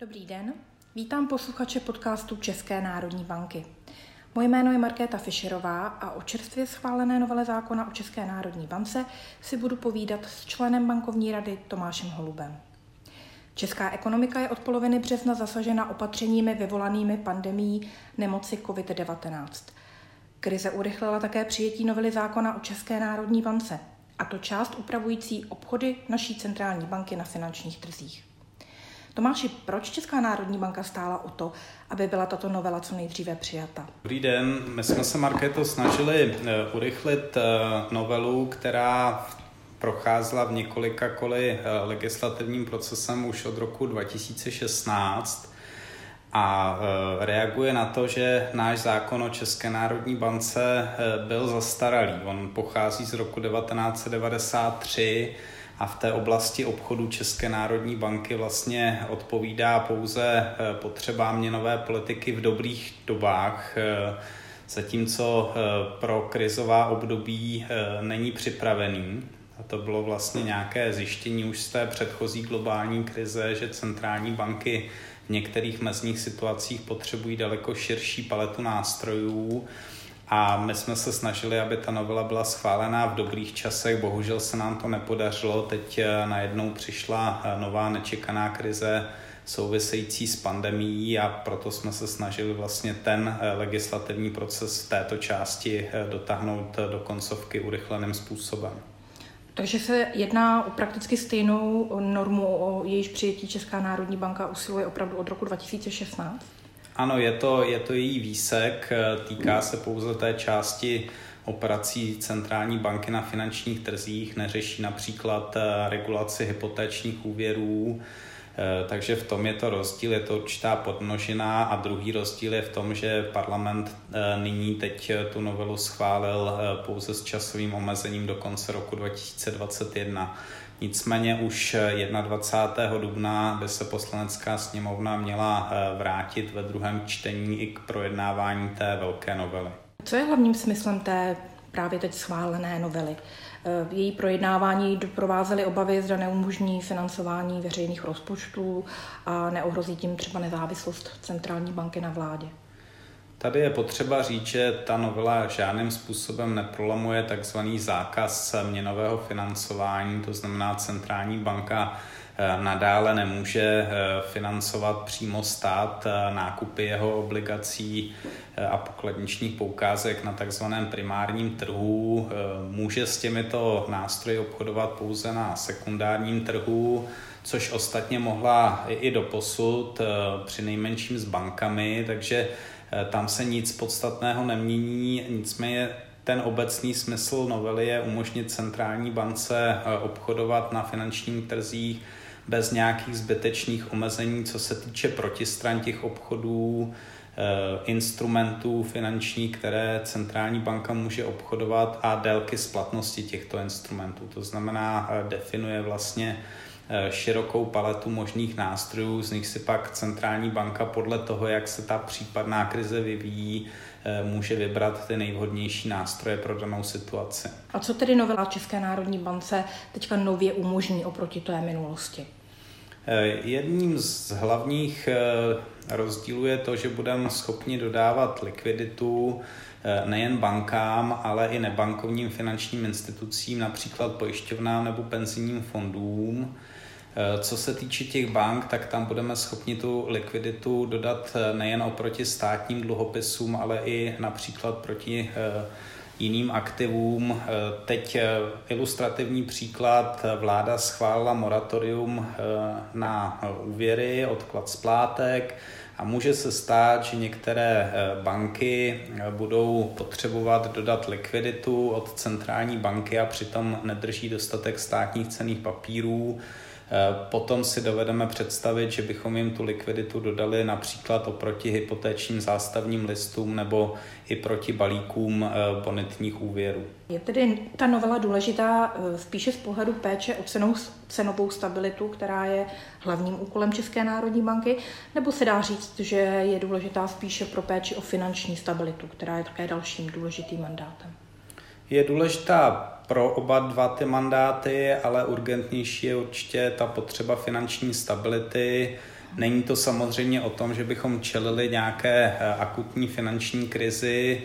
Dobrý den, vítám posluchače podcastu České národní banky. Moje jméno je Markéta Fischerová a o čerstvě schválené novele zákona o České národní bance si budu povídat s členem bankovní rady Tomášem Holubem. Česká ekonomika je od poloviny března zasažena opatřeními vyvolanými pandemí nemoci COVID-19. Krize urychlila také přijetí novely zákona o České národní bance, a to část upravující obchody naší centrální banky na finančních trzích. Tomáši, proč Česká národní banka stála o to, aby byla tato novela co nejdříve přijata? Dobrý den, my jsme se, Markéto, snažili eh, urychlit eh, novelu, která procházela v několika koli eh, legislativním procesem už od roku 2016 a reaguje na to, že náš zákon o České národní bance byl zastaralý. On pochází z roku 1993 a v té oblasti obchodu České národní banky vlastně odpovídá pouze eh, potřebám měnové politiky v dobrých dobách, eh, zatímco eh, pro krizová období není připravený. A to bylo vlastně nějaké zjištění už z té předchozí globální krize, že centrální banky v některých mezních situacích potřebují daleko širší paletu nástrojů, a my jsme se snažili, aby ta novela byla schválená v dobrých časech. Bohužel se nám to nepodařilo. Teď eh, najednou přišla eh, nová nečekaná krize související s pandemií a proto jsme se snažili vlastně ten eh, legislativní proces v této části dotáhnout do koncovky urychleným způsobem. Takže se jedná o prakticky stejnou normu, o jejíž přijetí Česká národní banka usiluje opravdu od roku 2016? Ano, je to, je to její výsek, eh, týká se pouze té části operací centrální banky na finančních trzích, neřeší například eh, regulaci hypotečních úvěrů, eh, takže v tom je to rozdíl, je to určitá podnožina a druhý rozdíl je v tom, že parlament nyní teď tu novelu schválil pouze s časovým omezením do konce roku 2021. Nicméně už 21. dubna by se poslanecká sněmovna měla eh, vrátit ve druhém čtení i k projednávání té velké novely. Co je hlavním smyslem té právě teď schválené novely? Eh, její projednávání doprovázely obavy, zda neumožní financování veřejných rozpočtů a neohrozí tím třeba nezávislost centrální banky na vládě. Tady je potřeba říct, že ta novela žádným způsobem neprolamuje takzvaný zákaz měnového financování, to znamená centrální banka eh, nadále nemůže eh, financovat přímo stát eh, nákupy jeho obligací a pokladničních poukázek na takzvaném primárním trhu. Může s těmito nástroji obchodovat pouze na sekundárním trhu, což ostatně mohla i do posud při nejmenším s bankami, takže tam se nic podstatného nemění, nicméně ten obecný smysl novely je umožnit centrální bance eh, obchodovat na finančních trzích bez nějakých zbytečných omezení, co se týče protistran těch obchodů, eh, instrumentů finančních, které centrální banka může obchodovat a délky splatnosti těchto instrumentů. To znamená, definuje vlastně Eh, širokou paletu možných nástrojů, z nich si pak centrální banka podle toho, jak se ta případná krize vyvíjí, eh, může vybrat ty nejvhodnější nástroje pro danou situaci. A co tedy novela České národní bance teďka nově umožní oproti té minulosti? Eh, jedním z hlavních rozdílů je to, že budeme schopni dodávat likviditu nejen bankám, ale i nebankovním finančním institucím, například pojišťovnám nebo penzijním fondům. Eh, co se týče těch bank, tak tam budeme schopni tu likviditu dodat eh, nejen oproti státním dluhopisům, ale i například proti eh, jiným aktivům. Teď ilustrativní příklad. Vláda schválila moratorium na úvěry, odklad splátek a může se stát, že některé banky budou potřebovat dodat likviditu od centrální banky a přitom nedrží dostatek státních cených papírů potom si dovedeme představit, že bychom jim tu likviditu dodali například oproti hypotečním zástavním listům nebo i proti balíkům eh, bonitních úvěrů. Je tedy ta novela důležitá eh, spíše z pohledu péče o cenou, cenovou stabilitu, která je hlavním úkolem České národní banky, nebo se dá říct, že je důležitá spíše pro péči o finanční stabilitu, která je také dalším důležitým mandátem? Je důležitá pro oba dva ty mandáty, ale urgentnější je určitě ta potřeba finanční stability. Není to samozřejmě o tom, že bychom čelili nějaké akutní finanční krizi,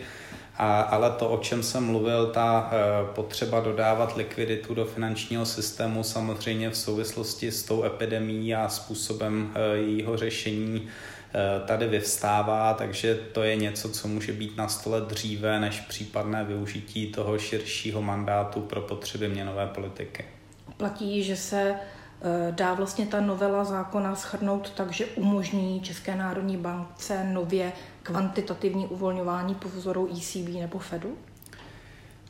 a, ale to, o čem jsem mluvil, ta potřeba dodávat likviditu do finančního systému samozřejmě v souvislosti s tou epidemí a způsobem jejího řešení Eh, tady vyvstává, takže to je něco, co může být na stole dříve než případné využití toho širšího mandátu pro potřeby měnové politiky. Platí, že se eh, dá vlastně ta novela zákona schrnout tak, že umožní České národní bankce nově kvantitativní uvolňování po vzoru ECB nebo Fedu?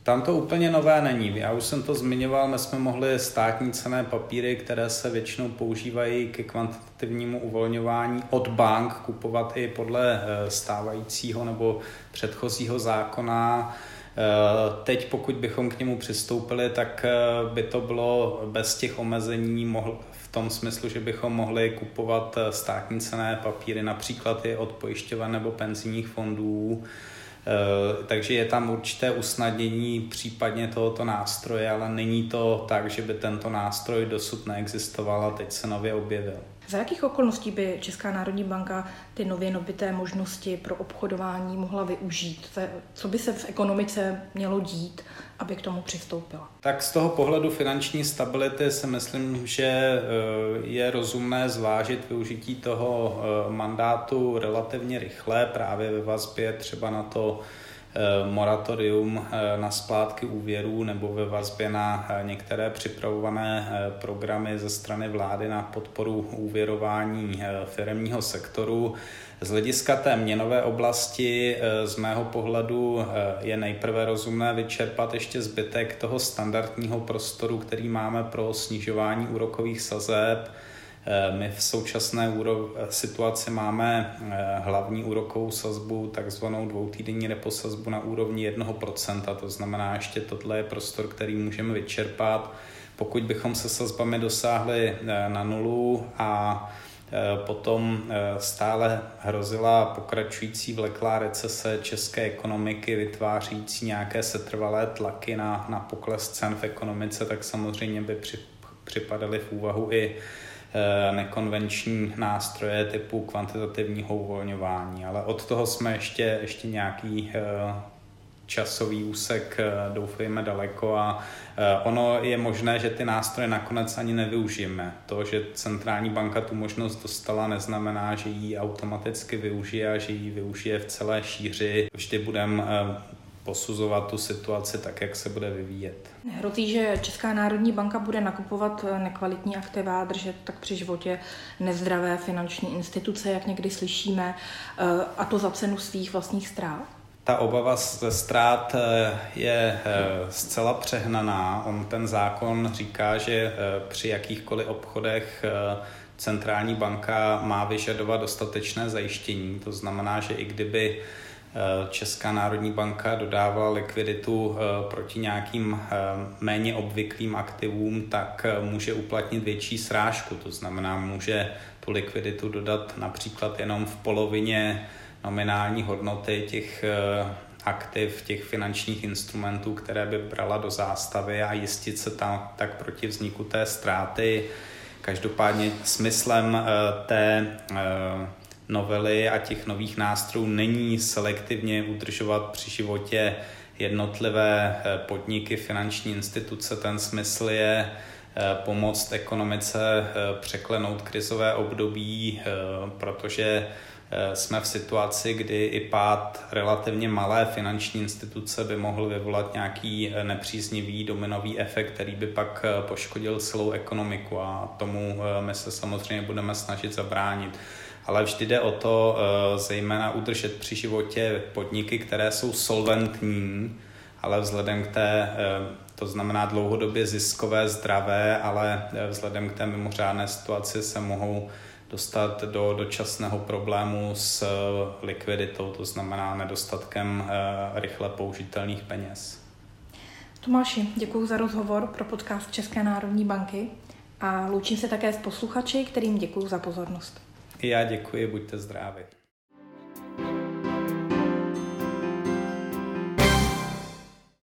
Tam to úplně nové není. Já už jsem to zmiňoval, my jsme mohli státní cené papíry, které se většinou používají ke kvantitativnímu uvolňování od bank kupovat i podle eh, stávajícího nebo předchozího zákona. Eh, teď, pokud bychom k němu přistoupili, tak eh, by to bylo bez těch omezení mohl, v tom smyslu, že bychom mohli kupovat státní cené papíry například i od pojišťoven nebo penzijních fondů takže je tam určité usnadnění případně tohoto nástroje, ale není to tak, že by tento nástroj dosud neexistoval a teď se nově objevil. Za jakých okolností by Česká národní banka ty nově nabité možnosti pro obchodování mohla využít? Co by se v ekonomice mělo dít, aby k tomu přistoupila? Tak z toho pohledu finanční stability si myslím, že eh, je rozumné zvážit využití toho eh, mandátu relativně rychle, právě ve vazbě třeba na to moratorium eh, na splátky úvěrů nebo ve vazbě na eh, některé připravované programy ze strany vlády na podporu úvěrování firmního sektoru. Z hlediska té měnové oblasti z mého pohledu je nejprve rozumné vyčerpat ještě zbytek toho standardního prostoru, který máme pro snižování úrokových sazeb Eh, my v současné situaci máme eh, hlavní úrokovou sazbu, takzvanou dvoutýdenní reposazbu na úrovni 1%, to znamená, ještě tohle je prostor, který můžeme vyčerpat. Pokud bychom se sazbami dosáhli eh, na nulu a Potom stále hrozila pokračující vleklá recese české ekonomiky, vytvářící nějaké setrvalé tlaky na, na pokles cen v ekonomice, tak samozřejmě by při, připadaly v úvahu i Eh, nekonvenční nástroje typu kvantitativního uvolňování, ale od toho jsme ještě, ještě nějaký eh, časový úsek, eh, doufejme, daleko a ono je možné, že ty nástroje nakonec ani nevyužijeme. To, že centrální banka tu možnost dostala, neznamená, že ji automaticky využije a že ji využije v celé šíři. Vždy budeme posuzovat tu situaci tak, jak se bude vyvíjet. Hrozí, že Česká národní banka bude nakupovat nekvalitní aktiva, držet tak při životě nezdravé finanční instituce, jak někdy slyšíme, eh, a to za cenu svých vlastních ztrát? Ta obava ze ztrát eh, je eh, zcela přehnaná. On ten zákon říká, že při jakýchkoliv obchodech centrální banka má vyžadovat dostatečné zajištění. To znamená, že i kdyby Eh, Česká národní banka dodávala likviditu eh, proti nějakým eh, méně obvyklým aktivům, tak může uplatnit větší srážku. To znamená, může tu likviditu dodat například jenom v polovině nominální hodnoty těch aktiv, těch finančních instrumentů, které by brala do zástavy a jistit se tam tak proti vzniku té ztráty. Každopádně smyslem té novely a těch nových nástrojů není selektivně udržovat při životě jednotlivé eh, podniky, finanční instituce. Ten smysl je eh, pomoct ekonomice eh, překlenout krizové období, protože jsme v situaci, kdy i pád relativně malé finanční instituce by mohl vyvolat nějaký nepříznivý dominový efekt, který by pak poškodil celou ekonomiku a tomu my se samozřejmě budeme snažit zabránit ale vždy jde o to eh, zejména udržet při životě podniky, které jsou solventní, ale vzhledem k té, eh, to znamená dlouhodobě ziskové, zdravé, ale eh, vzhledem k té mimořádné situaci se mohou dostat do dočasného problému s likviditou, to znamená nedostatkem rychle použitelných peněz. Tomáši, děkuji za rozhovor pro podcast České národní banky a loučím se také s posluchači, kterým děkuji za pozornost. Já děkuji, buďte zdraví.